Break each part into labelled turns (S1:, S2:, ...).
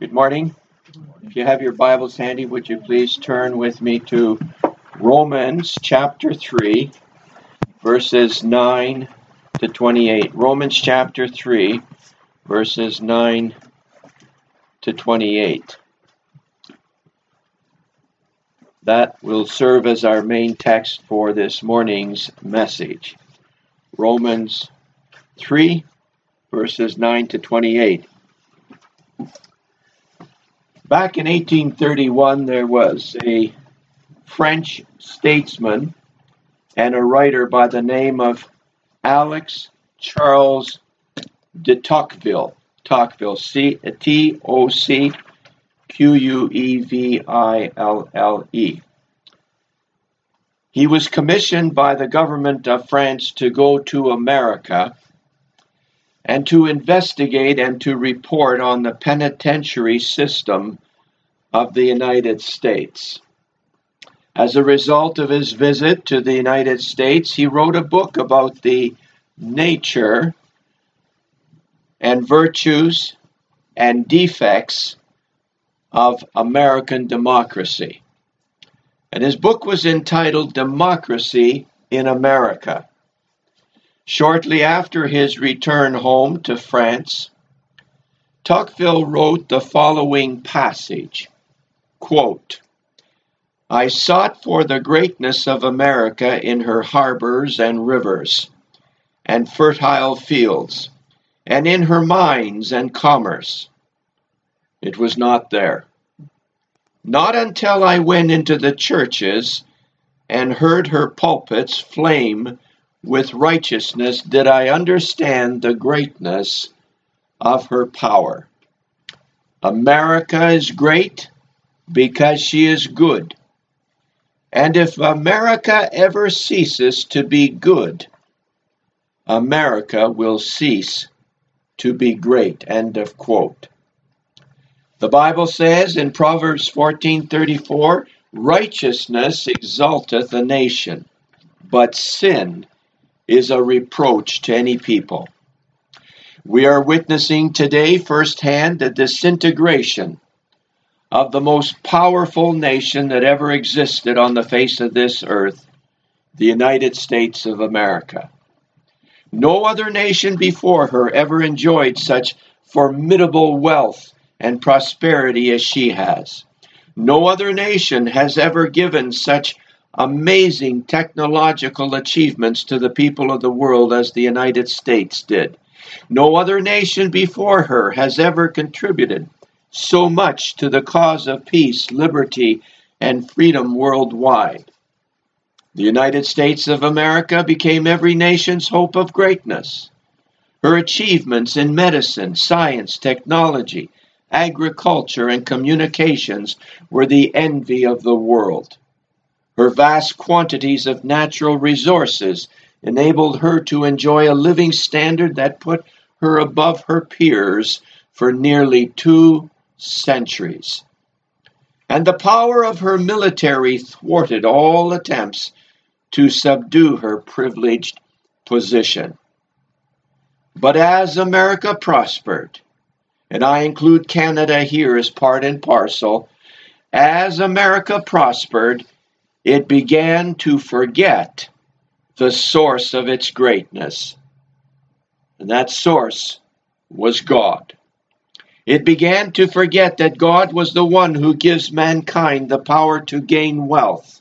S1: Good morning. If you have your Bibles handy, would you please turn with me to Romans chapter 3, verses 9 to 28. Romans chapter 3, verses 9 to 28. That will serve as our main text for this morning's message. Romans 3, verses 9 to 28. Back in 1831, there was a French statesman and a writer by the name of Alexis Charles de Tocqueville. Tocqueville, C uh, T O C Q U E V I L L E. He was commissioned by the government of France to go to America and to investigate and to report on the penitentiary system of the United States. As a result of his visit to the United States, he wrote a book about the nature and virtues and defects of American democracy. And his book was entitled Democracy in America. Shortly after his return home to France, Tocqueville wrote the following passage quote, I sought for the greatness of America in her harbors and rivers, and fertile fields, and in her mines and commerce. It was not there. Not until I went into the churches and heard her pulpits flame with righteousness did I understand the greatness of her power. America is great because she is good. And if America ever ceases to be good, America will cease to be great. End of quote. The Bible says in Proverbs 14:34, righteousness exalteth a nation, but sin is a reproach to any people. We are witnessing today firsthand the disintegration of the most powerful nation that ever existed on the face of this earth, the United States of America. No other nation before her ever enjoyed such formidable wealth and prosperity as she has. No other nation has ever given such amazing technological achievements to the people of the world as the United States did. No other nation before her has ever contributed so much to the cause of peace, liberty, and freedom worldwide. The United States of America became every nation's hope of greatness. Her achievements in medicine, science, technology, agriculture, and communications were the envy of the world. Her vast quantities of natural resources enabled her to enjoy a living standard that put her above her peers for nearly two centuries. And the power of her military thwarted all attempts to subdue her privileged position. But as America prospered, and I include Canada here as part and parcel, as America prospered, it began to forget the source of its greatness. And that source was God. It began to forget that God was the one who gives mankind the power to gain wealth.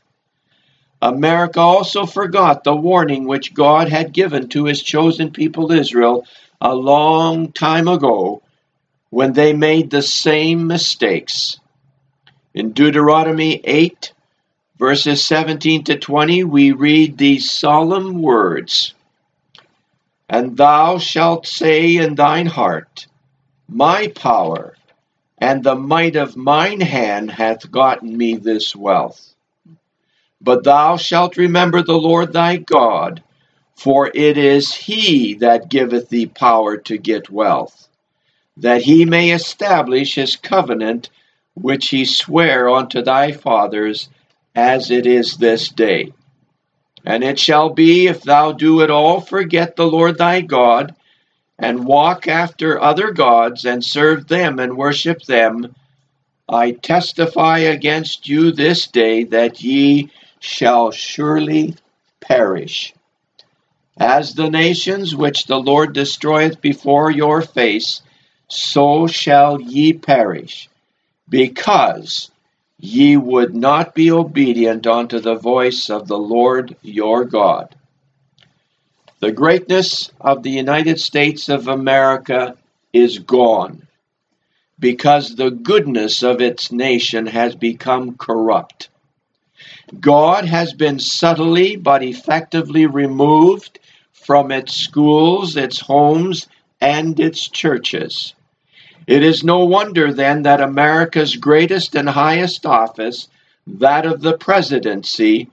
S1: America also forgot the warning which God had given to his chosen people Israel a long time ago when they made the same mistakes. In Deuteronomy 8, verses 17 to 20, we read these solemn words And thou shalt say in thine heart, My power and the might of mine hand hath gotten me this wealth. But thou shalt remember the Lord thy God, for it is he that giveth thee power to get wealth, that he may establish his covenant which he sware unto thy fathers as it is this day. And it shall be, if thou do at all forget the Lord thy God, and walk after other gods and serve them and worship them, I testify against you this day that ye shall surely perish. As the nations which the Lord destroyeth before your face, so shall ye perish, because ye would not be obedient unto the voice of the Lord your God. The greatness of the United States of America is gone because the goodness of its nation has become corrupt. God has been subtly but effectively removed from its schools, its homes, and its churches. It is no wonder then that America's greatest and highest office, that of the presidency,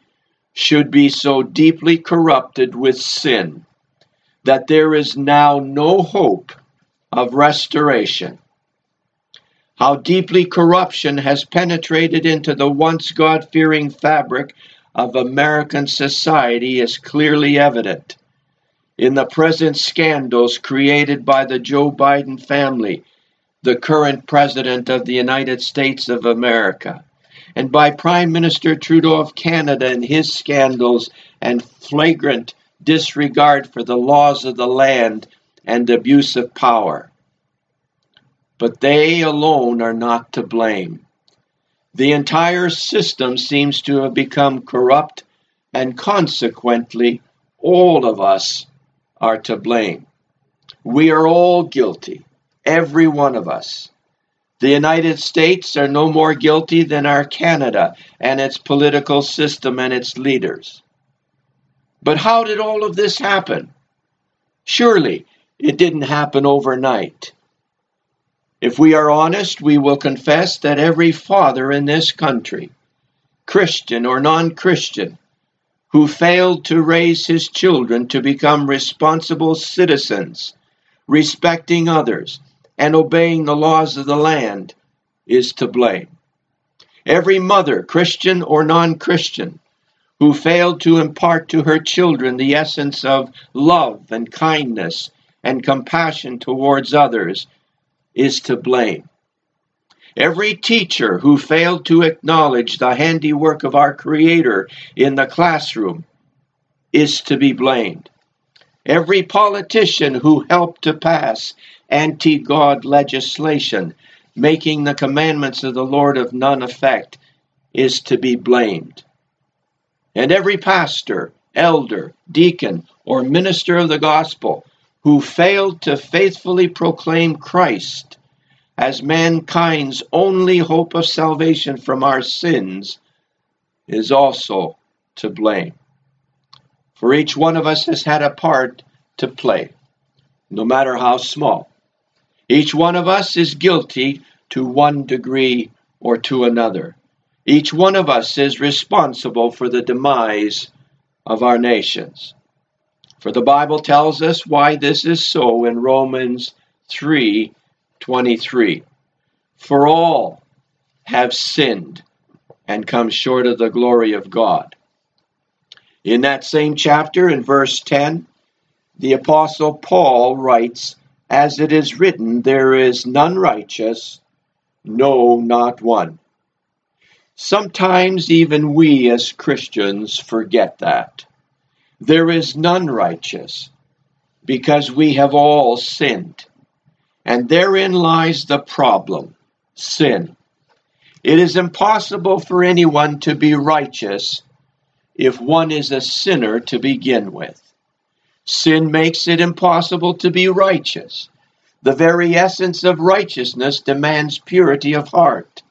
S1: should be so deeply corrupted with sin that there is now no hope of restoration. How deeply corruption has penetrated into the once God fearing fabric of American society is clearly evident. In the present scandals created by the Joe Biden family, the current President of the United States of America, and by Prime Minister Trudeau of Canada and his scandals and flagrant disregard for the laws of the land and abuse of power. But they alone are not to blame. The entire system seems to have become corrupt, and consequently, all of us are to blame. We are all guilty, every one of us. The United States are no more guilty than are Canada and its political system and its leaders. But how did all of this happen? Surely it didn't happen overnight. If we are honest, we will confess that every father in this country, Christian or non Christian, who failed to raise his children to become responsible citizens, respecting others, and obeying the laws of the land is to blame. Every mother, Christian or non Christian, who failed to impart to her children the essence of love and kindness and compassion towards others is to blame. Every teacher who failed to acknowledge the handiwork of our Creator in the classroom is to be blamed. Every politician who helped to pass anti God legislation, making the commandments of the Lord of none effect, is to be blamed. And every pastor, elder, deacon, or minister of the gospel who failed to faithfully proclaim Christ as mankind's only hope of salvation from our sins is also to blame. For each one of us has had a part to play, no matter how small. Each one of us is guilty to one degree or to another. Each one of us is responsible for the demise of our nations. For the Bible tells us why this is so in Romans 3:23. For all have sinned and come short of the glory of God. In that same chapter in verse 10, the apostle Paul writes as it is written, There is none righteous, no, not one. Sometimes even we as Christians forget that. There is none righteous, because we have all sinned. And therein lies the problem sin. It is impossible for anyone to be righteous if one is a sinner to begin with. Sin makes it impossible to be righteous. The very essence of righteousness demands purity of heart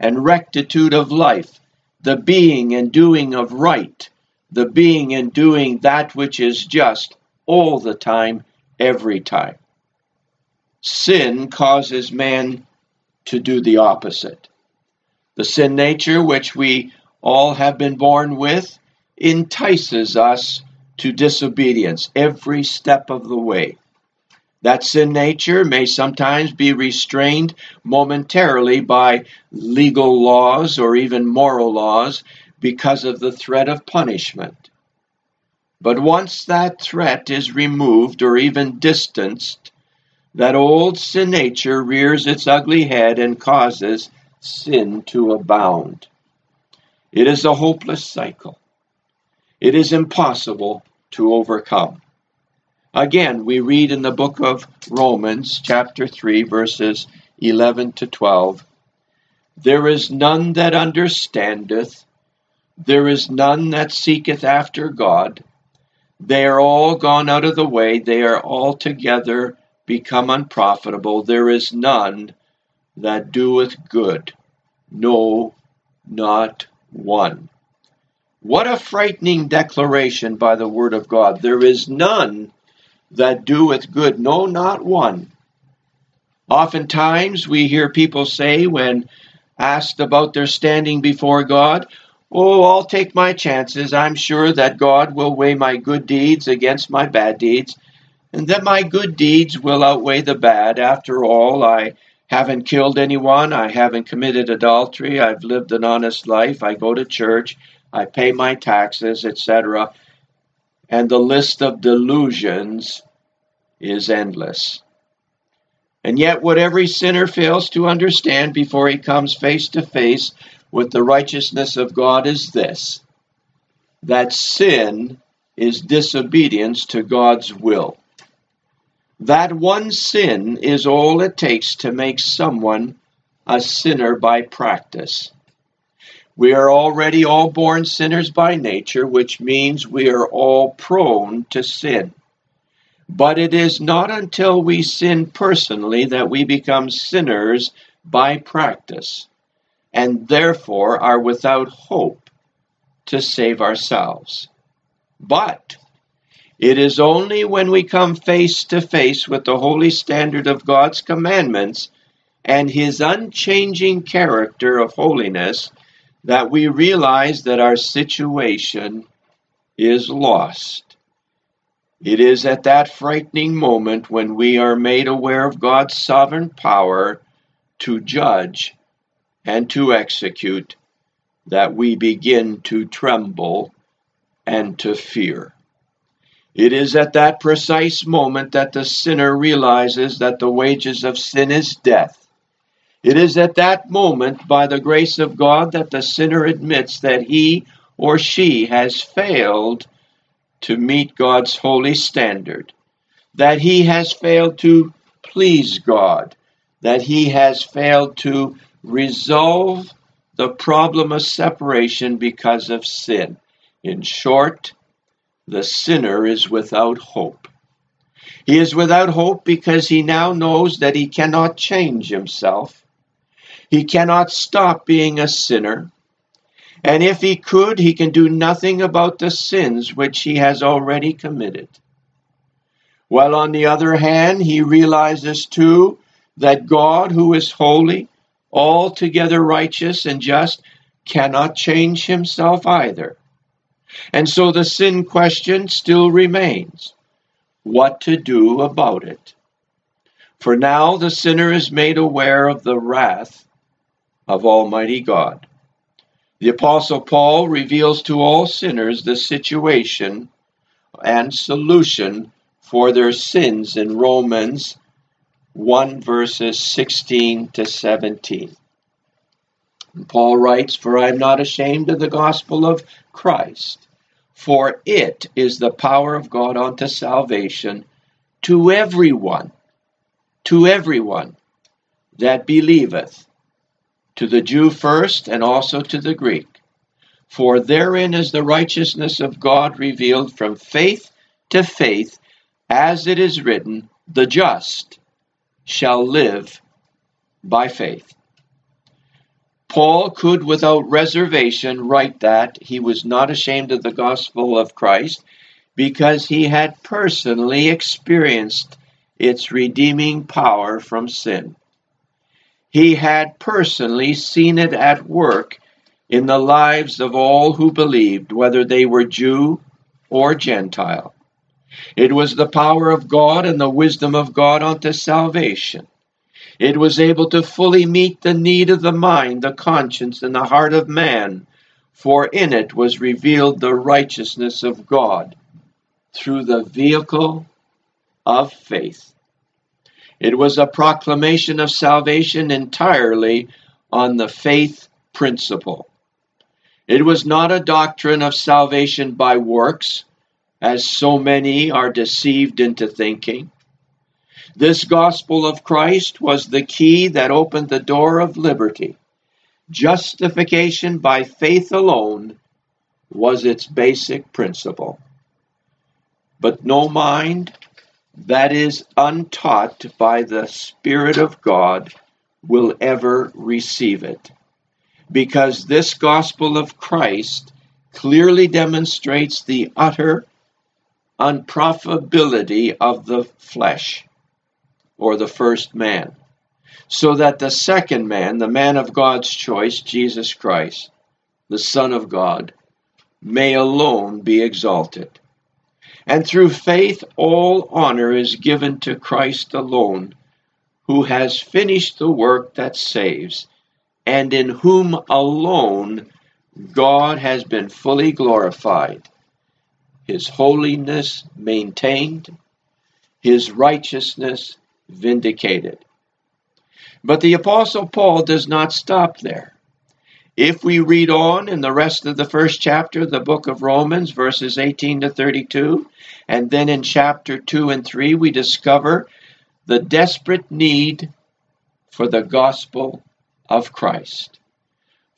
S1: and rectitude of life, the being and doing of right, the being and doing that which is just all the time, every time. Sin causes man to do the opposite. The sin nature, which we all have been born with, entices us to disobedience every step of the way. That sin nature may sometimes be restrained momentarily by legal laws or even moral laws because of the threat of punishment. But once that threat is removed or even distanced, that old sin nature rears its ugly head and causes sin to abound. It is a hopeless cycle. It is impossible to overcome. Again, we read in the book of Romans, chapter 3, verses 11 to 12 There is none that understandeth, there is none that seeketh after God. They are all gone out of the way, they are altogether become unprofitable. There is none that doeth good, no, not one. What a frightening declaration by the word of God. There is none that doeth good, no, not one. Oftentimes we hear people say when asked about their standing before God, Oh, I'll take my chances. I'm sure that God will weigh my good deeds against my bad deeds, and that my good deeds will outweigh the bad. After all, I haven't killed anyone, I haven't committed adultery, I've lived an honest life, I go to church, I pay my taxes, etc. And the list of delusions is endless. And yet, what every sinner fails to understand before he comes face to face with the righteousness of God is this that sin is disobedience to God's will. That one sin is all it takes to make someone a sinner by practice. We are already all born sinners by nature, which means we are all prone to sin. But it is not until we sin personally that we become sinners by practice, and therefore are without hope to save ourselves. But it is only when we come face to face with the holy standard of God's commandments and his unchanging character of holiness that we realize that our situation is lost. It is at that frightening moment when we are made aware of God's sovereign power to judge and to execute that we begin to tremble and to fear. It is at that precise moment that the sinner realizes that the wages of sin is death. It is at that moment, by the grace of God, that the sinner admits that he or she has failed to meet God's holy standard, that he has failed to please God, that he has failed to resolve the problem of separation because of sin. In short, the sinner is without hope. He is without hope because he now knows that he cannot change himself. He cannot stop being a sinner. And if he could, he can do nothing about the sins which he has already committed. While on the other hand, he realizes too that God, who is holy, altogether righteous and just, cannot change himself either. And so the sin question still remains what to do about it. For now the sinner is made aware of the wrath of Almighty God. The Apostle Paul reveals to all sinners the situation and solution for their sins in Romans 1 verses 16 to 17. Paul writes, For I am not ashamed of the gospel of Christ, for it is the power of God unto salvation to everyone, to everyone that believeth, to the Jew first, and also to the Greek. For therein is the righteousness of God revealed from faith to faith, as it is written, The just shall live by faith. Paul could without reservation write that he was not ashamed of the gospel of Christ because he had personally experienced its redeeming power from sin. He had personally seen it at work in the lives of all who believed, whether they were Jew or Gentile. It was the power of God and the wisdom of God unto salvation. It was able to fully meet the need of the mind, the conscience, and the heart of man, for in it was revealed the righteousness of God through the vehicle of faith. It was a proclamation of salvation entirely on the faith principle. It was not a doctrine of salvation by works, as so many are deceived into thinking. This gospel of Christ was the key that opened the door of liberty. Justification by faith alone was its basic principle. But no mind that is untaught by the Spirit of God will ever receive it. Because this gospel of Christ clearly demonstrates the utter unprofitability of the flesh, or the first man, so that the second man, the man of God's choice, Jesus Christ, the Son of God, may alone be exalted. And through faith, all honor is given to Christ alone, who has finished the work that saves, and in whom alone God has been fully glorified, his holiness maintained, his righteousness vindicated. But the Apostle Paul does not stop there. If we read on in the rest of the first chapter, the book of Romans, verses 18 to 32, and then in chapter 2 and 3, we discover the desperate need for the gospel of Christ.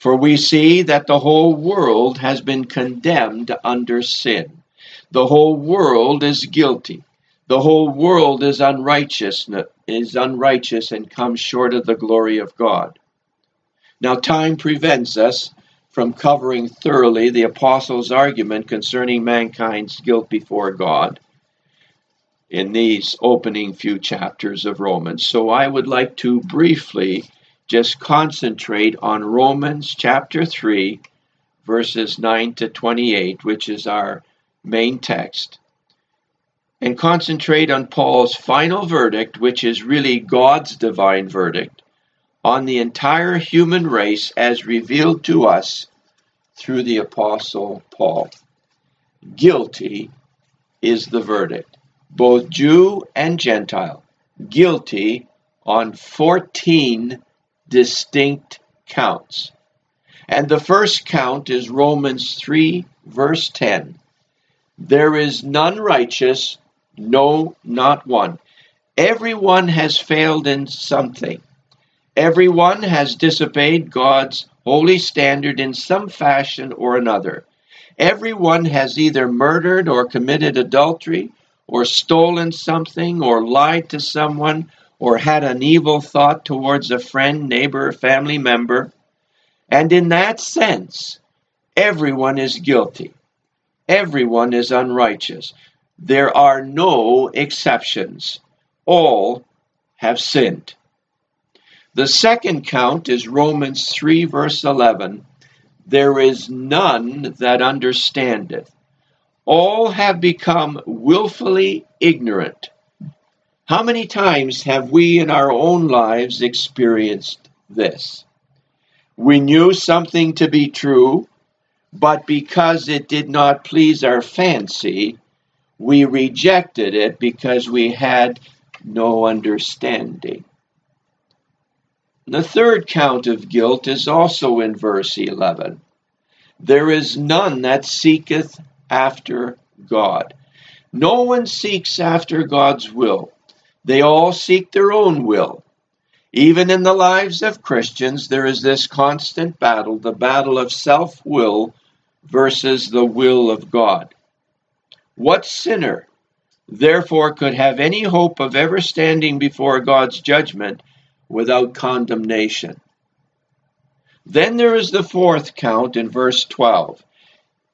S1: For we see that the whole world has been condemned under sin. The whole world is guilty. The whole world is unrighteous, is unrighteous and comes short of the glory of God. Now, time prevents us from covering thoroughly the apostles' argument concerning mankind's guilt before God in these opening few chapters of Romans. So, I would like to briefly just concentrate on Romans chapter 3, verses 9 to 28, which is our main text, and concentrate on Paul's final verdict, which is really God's divine verdict on the entire human race as revealed to us through the Apostle Paul. Guilty is the verdict, both Jew and Gentile, guilty on 14 distinct counts. And the first count is Romans 3, verse 10. There is none righteous, no, not one. Everyone has failed in something. Everyone has disobeyed God's holy standard in some fashion or another. Everyone has either murdered or committed adultery, or stolen something, or lied to someone, or had an evil thought towards a friend, neighbor, family member. And in that sense, everyone is guilty. Everyone is unrighteous. There are no exceptions. All have sinned. The second count is Romans 3, verse 11. There is none that understandeth. All have become wilfully ignorant. How many times have we in our own lives experienced this? We knew something to be true, but because it did not please our fancy, we rejected it because we had no understanding. The third count of guilt is also in verse 11. There is none that seeketh after God. No one seeks after God's will. They all seek their own will. Even in the lives of Christians, there is this constant battle the battle of self will versus the will of God. What sinner, therefore, could have any hope of ever standing before God's judgment without condemnation. Then there is the fourth count in verse 12.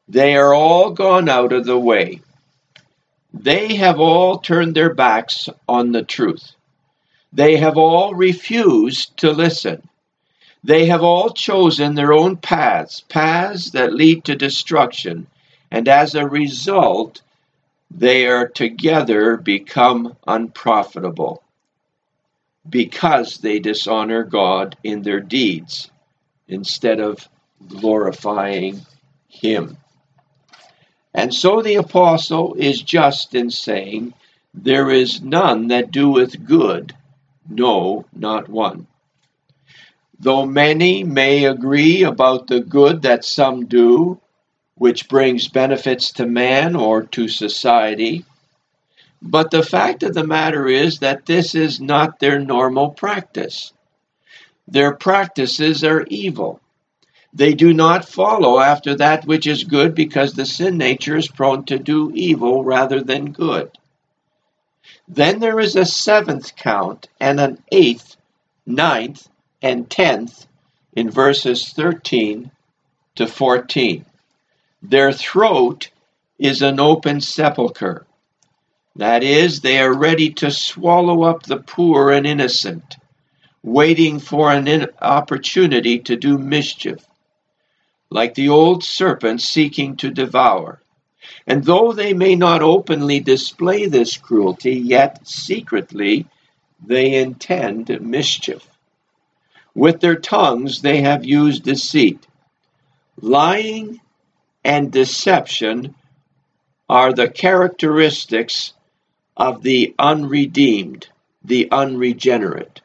S1: They are all gone out of the way. They have all turned their backs on the truth. They have all refused to listen. They have all chosen their own paths, paths that lead to destruction, and as a result, they are together become unprofitable because they dishonor God in their deeds instead of glorifying Him. And so the apostle is just in saying, There is none that doeth good, No, not one. Though many may agree about the good that some do, which brings benefits to man or to society, but the fact of the matter is that this is not their normal practice. Their practices are evil. They do not follow after that which is good because the sin nature is prone to do evil rather than good. Then there is a seventh count and an eighth, ninth, and tenth in verses 13 to 14. Their throat is an open sepulchre. That is, they are ready to swallow up the poor and innocent, waiting for an opportunity to do mischief, like the old serpent seeking to devour. And though they may not openly display this cruelty, yet secretly they intend mischief. With their tongues they have used deceit. Lying and deception are the characteristics of the unredeemed, the unregenerate.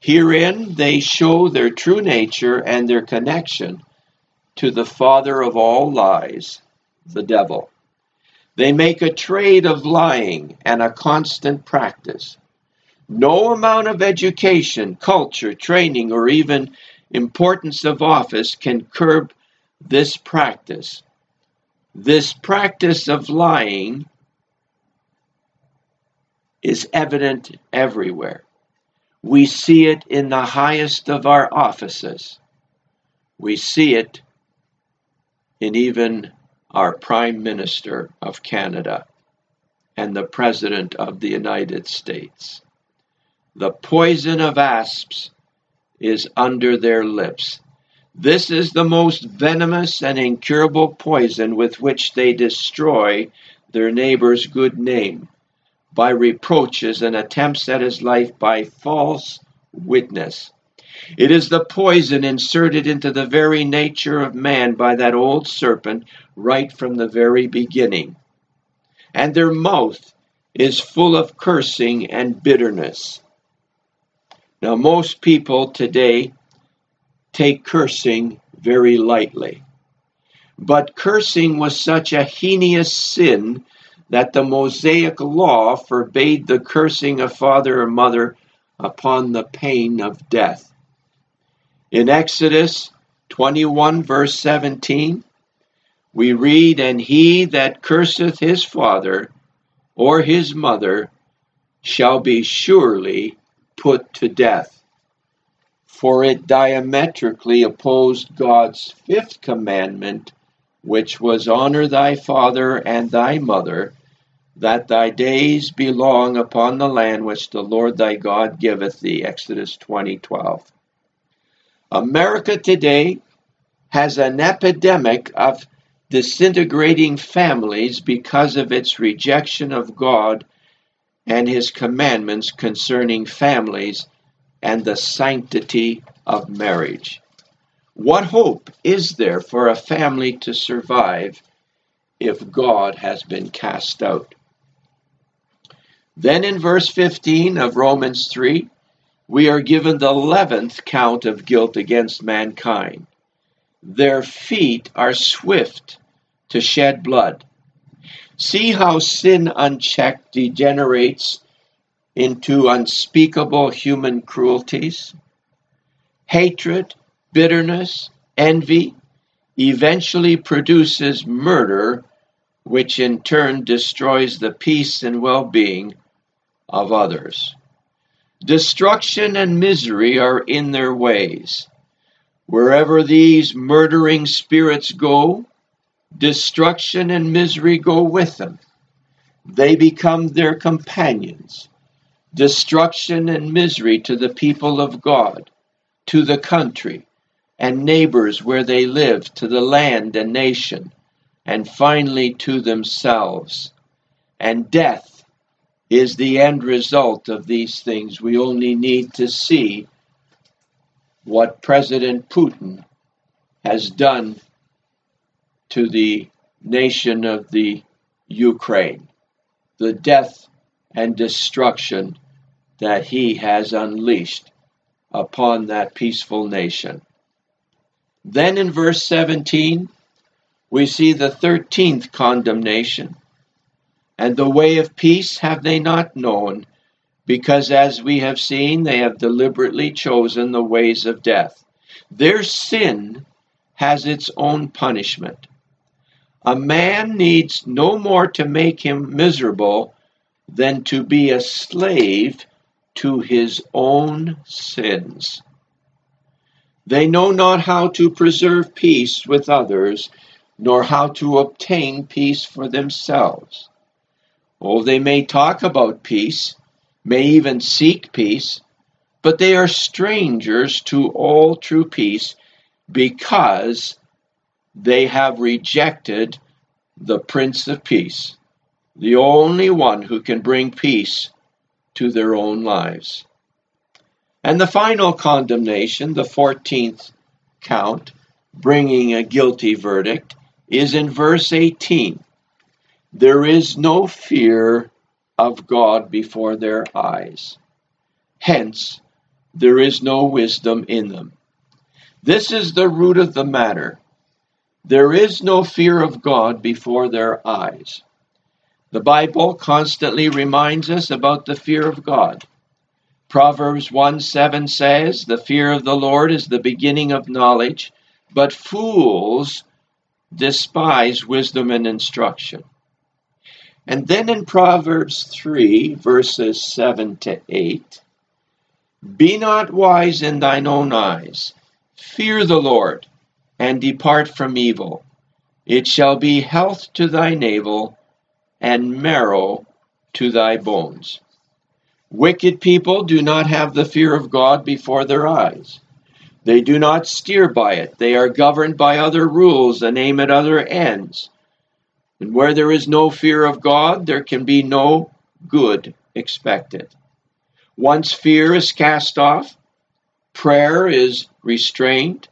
S1: Herein they show their true nature and their connection to the father of all lies, the devil. They make a trade of lying and a constant practice. No amount of education, culture, training, or even importance of office can curb this practice. This practice of lying is evident everywhere. We see it in the highest of our offices. We see it in even our Prime Minister of Canada and the President of the United States. The poison of asps is under their lips. This is the most venomous and incurable poison with which they destroy their neighbor's good name by reproaches and attempts at his life by false witness. It is the poison inserted into the very nature of man by that old serpent right from the very beginning. And their mouth is full of cursing and bitterness. Now, most people today take cursing very lightly. But cursing was such a heinous sin that the Mosaic law forbade the cursing of father or mother upon the pain of death. In Exodus 21, verse 17, we read, And he that curseth his father or his mother shall be surely put to death. For it diametrically opposed God's fifth commandment, which was honor thy father and thy mother, that thy days be long upon the land which the Lord thy God giveth thee. Exodus 20:12. America today has an epidemic of disintegrating families because of its rejection of God and his commandments concerning families and the sanctity of marriage. What hope is there for a family to survive if God has been cast out? Then in verse 15 of Romans 3, we are given the 11th count of guilt against mankind. Their feet are swift to shed blood See how sin unchecked degenerates into unspeakable human cruelties? Hatred, bitterness, envy eventually produces murder, which in turn destroys the peace and well being of others. Destruction and misery are in their ways. Wherever these murdering spirits go, Destruction and misery go with them. They become their companions. Destruction and misery to the people of God, to the country and neighbors where they live, to the land and nation, and finally to themselves. And death is the end result of these things. We only need to see what President Putin has done to the nation of the Ukraine, the death and destruction that he has unleashed upon that peaceful nation. Then in verse 17, we see the 13th condemnation. And the way of peace have they not known, because as we have seen, they have deliberately chosen the ways of death. Their sin has its own punishment. A man needs no more to make him miserable than to be a slave to his own sins. They know not how to preserve peace with others, nor how to obtain peace for themselves. Oh, they may talk about peace, may even seek peace, but they are strangers to all true peace because they have rejected the Prince of Peace, the only one who can bring peace to their own lives. And the final condemnation, the 14th count, bringing a guilty verdict, is in verse 18. There is no fear of God before their eyes. Hence, there is no wisdom in them. This is the root of the matter. There is no fear of God before their eyes. The Bible constantly reminds us about the fear of God. Proverbs 1 7 says, The fear of the Lord is the beginning of knowledge, but fools despise wisdom and instruction. And then in Proverbs 3, verses 7 to 8, Be not wise in thine own eyes, fear the Lord, and depart from evil. It shall be health to thy navel and marrow to thy bones. Wicked people do not have the fear of God before their eyes. They do not steer by it. They are governed by other rules and aim at other ends. And where there is no fear of God, there can be no good expected. Once fear is cast off, prayer is restrained,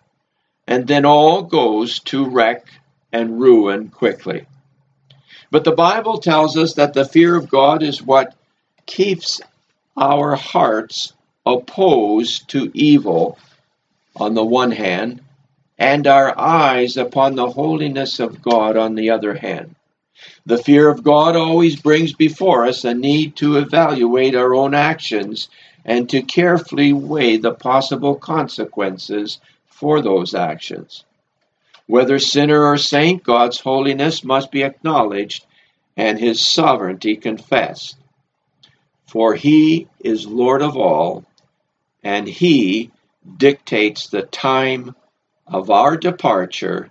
S1: and then all goes to wreck and ruin quickly. But the Bible tells us that the fear of God is what keeps our hearts opposed to evil on the one hand, and our eyes upon the holiness of God on the other hand. The fear of God always brings before us a need to evaluate our own actions and to carefully weigh the possible consequences for those actions. Whether sinner or saint, God's holiness must be acknowledged and his sovereignty confessed. For he is Lord of all, and he dictates the time of our departure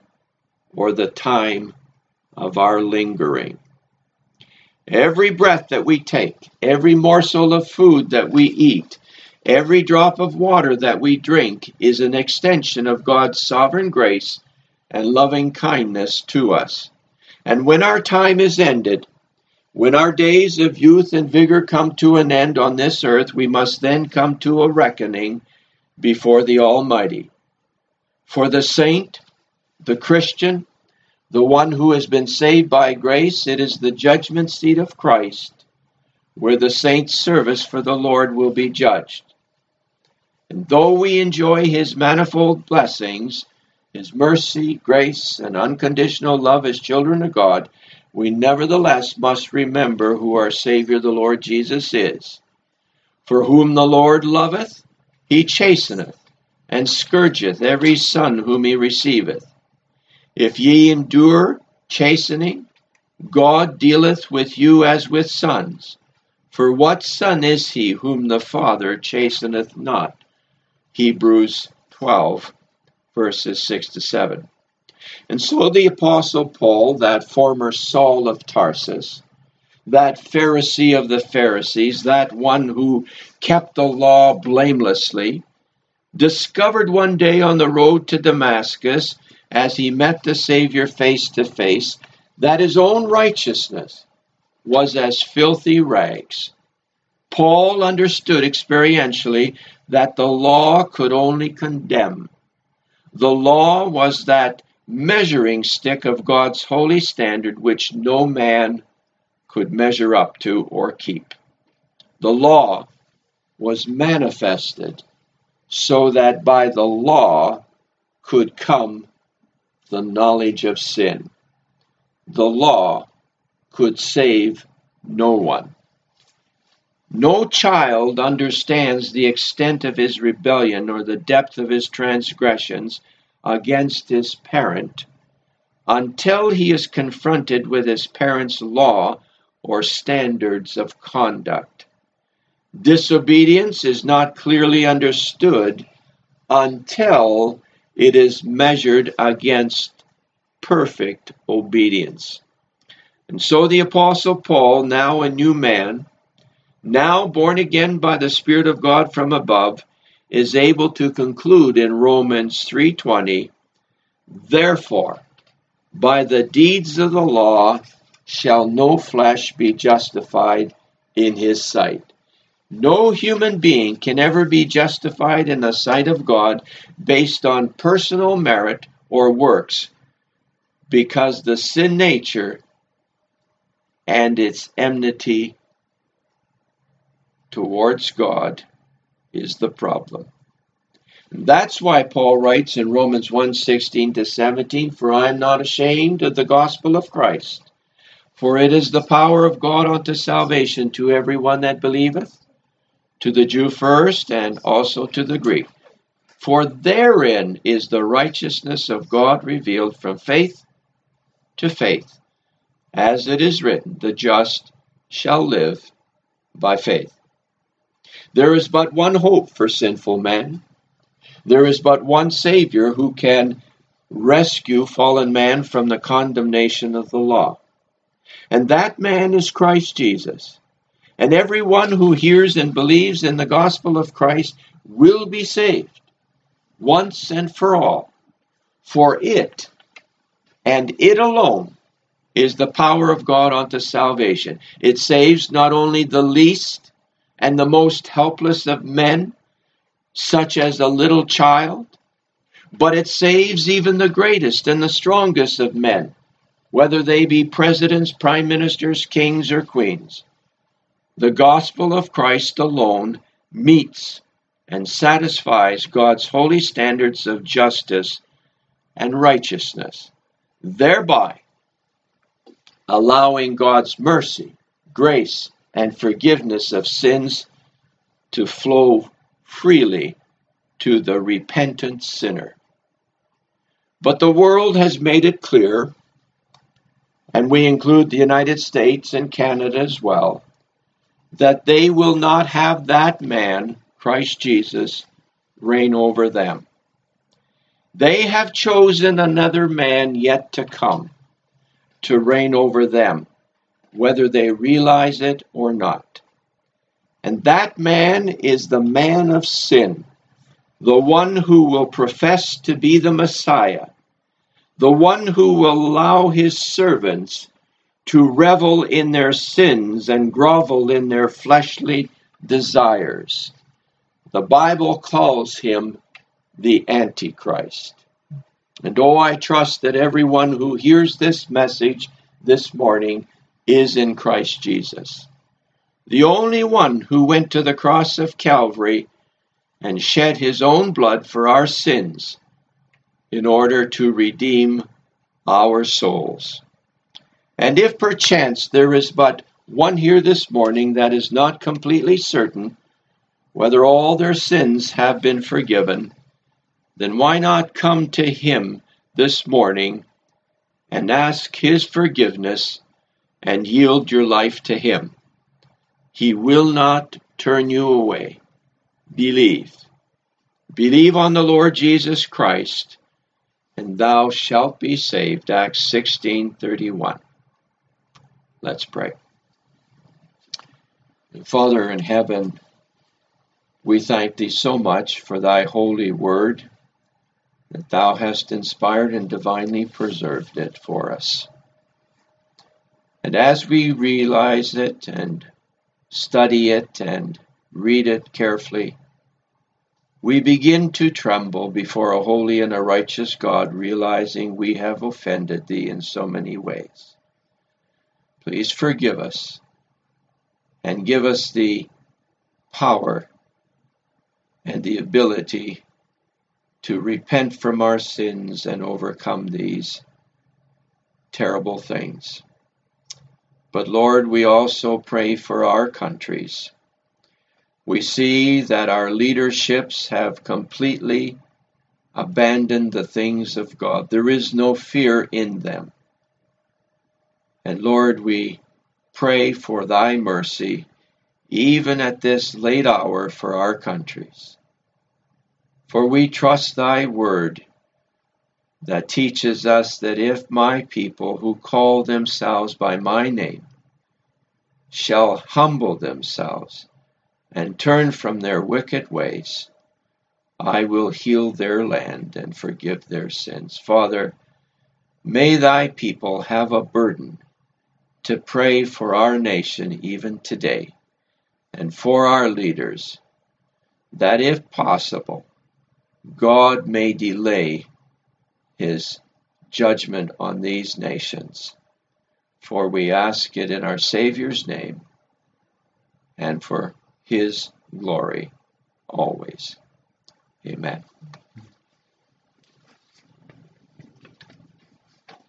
S1: or the time of our lingering. Every breath that we take, every morsel of food that we eat, every drop of water that we drink is an extension of God's sovereign grace and loving kindness to us. And when our time is ended, when our days of youth and vigor come to an end on this earth, we must then come to a reckoning before the Almighty. For the saint, the Christian, the one who has been saved by grace, it is the judgment seat of Christ, where the saint's service for the Lord will be judged. And though we enjoy his manifold blessings, his mercy, grace, and unconditional love as children of God, we nevertheless must remember who our Savior the Lord Jesus is. For whom the Lord loveth, he chasteneth, and scourgeth every son whom he receiveth. If ye endure chastening, God dealeth with you as with sons. For what son is he whom the Father chasteneth not? Hebrews 12 verses 6 to 7. And so the Apostle Paul, that former Saul of Tarsus, that Pharisee of the Pharisees, that one who kept the law blamelessly, discovered one day on the road to Damascus, as he met the Savior face to face, that his own righteousness was as filthy rags. Paul understood experientially that the law could only condemn. The law was that measuring stick of God's holy standard which no man could measure up to or keep. The law was manifested so that by the law could come the knowledge of sin. The law could save no one. No child understands the extent of his rebellion or the depth of his transgressions against his parent until he is confronted with his parent's law or standards of conduct. Disobedience is not clearly understood until it is measured against perfect obedience. And so the Apostle Paul, now a new man, now born again by the Spirit of God from above, is able to conclude in Romans 3:20, Therefore, by the deeds of the law shall no flesh be justified in his sight. No human being can ever be justified in the sight of God based on personal merit or works because the sin nature and its enmity towards God is the problem. And that's why Paul writes in Romans 1:16 to 17, "For I am not ashamed of the gospel of Christ, for it is the power of God unto salvation to every one that believeth, to the Jew first, and also to the Greek. For therein is the righteousness of God revealed from faith to faith, as it is written, the just shall live by faith. There is but one hope for sinful man. There is but one Savior who can rescue fallen man from the condemnation of the law. And that man is Christ Jesus. And everyone who hears and believes in the gospel of Christ will be saved once and for all. For it, and it alone, is the power of God unto salvation. It saves not only the least and the most helpless of men, such as a little child, but it saves even the greatest and the strongest of men, whether they be presidents, prime ministers, kings, or queens. The gospel of Christ alone meets and satisfies God's holy standards of justice and righteousness, thereby allowing God's mercy, grace, and forgiveness of sins to flow freely to the repentant sinner. But the world has made it clear, and we include the United States and Canada as well, that they will not have that man, Christ Jesus, reign over them. They have chosen another man yet to come to reign over them, whether they realize it or not. And that man is the man of sin, the one who will profess to be the Messiah, the one who will allow his servants to revel in their sins and grovel in their fleshly desires. The Bible calls him the Antichrist. And oh, I trust that everyone who hears this message this morning is in Christ Jesus. The only one who went to the cross of Calvary and shed his own blood for our sins in order to redeem our souls. And if perchance there is but one here this morning that is not completely certain whether all their sins have been forgiven, then why not come to him this morning and ask his forgiveness and yield your life to him? He will not turn you away. Believe. Believe on the Lord Jesus Christ, and thou shalt be saved. Acts 16:31. Let's pray. Father in heaven, we thank thee so much for thy holy word, that thou hast inspired and divinely preserved it for us. And as we realize it and study it and read it carefully, we begin to tremble before a holy and a righteous God, realizing we have offended thee in so many ways. Please forgive us and give us the power and the ability to repent from our sins and overcome these terrible things. But Lord, we also pray for our countries. We see that our leaderships have completely abandoned the things of God. There is no fear in them. And Lord, we pray for thy mercy, even at this late hour for our countries. For we trust thy word that teaches us that if my people who call themselves by my name shall humble themselves and turn from their wicked ways, I will heal their land and forgive their sins. Father, may thy people have a burden to pray for our nation even today and for our leaders, that if possible, God may delay his judgment on these nations. For we ask it in our Savior's name and for his glory always. Amen.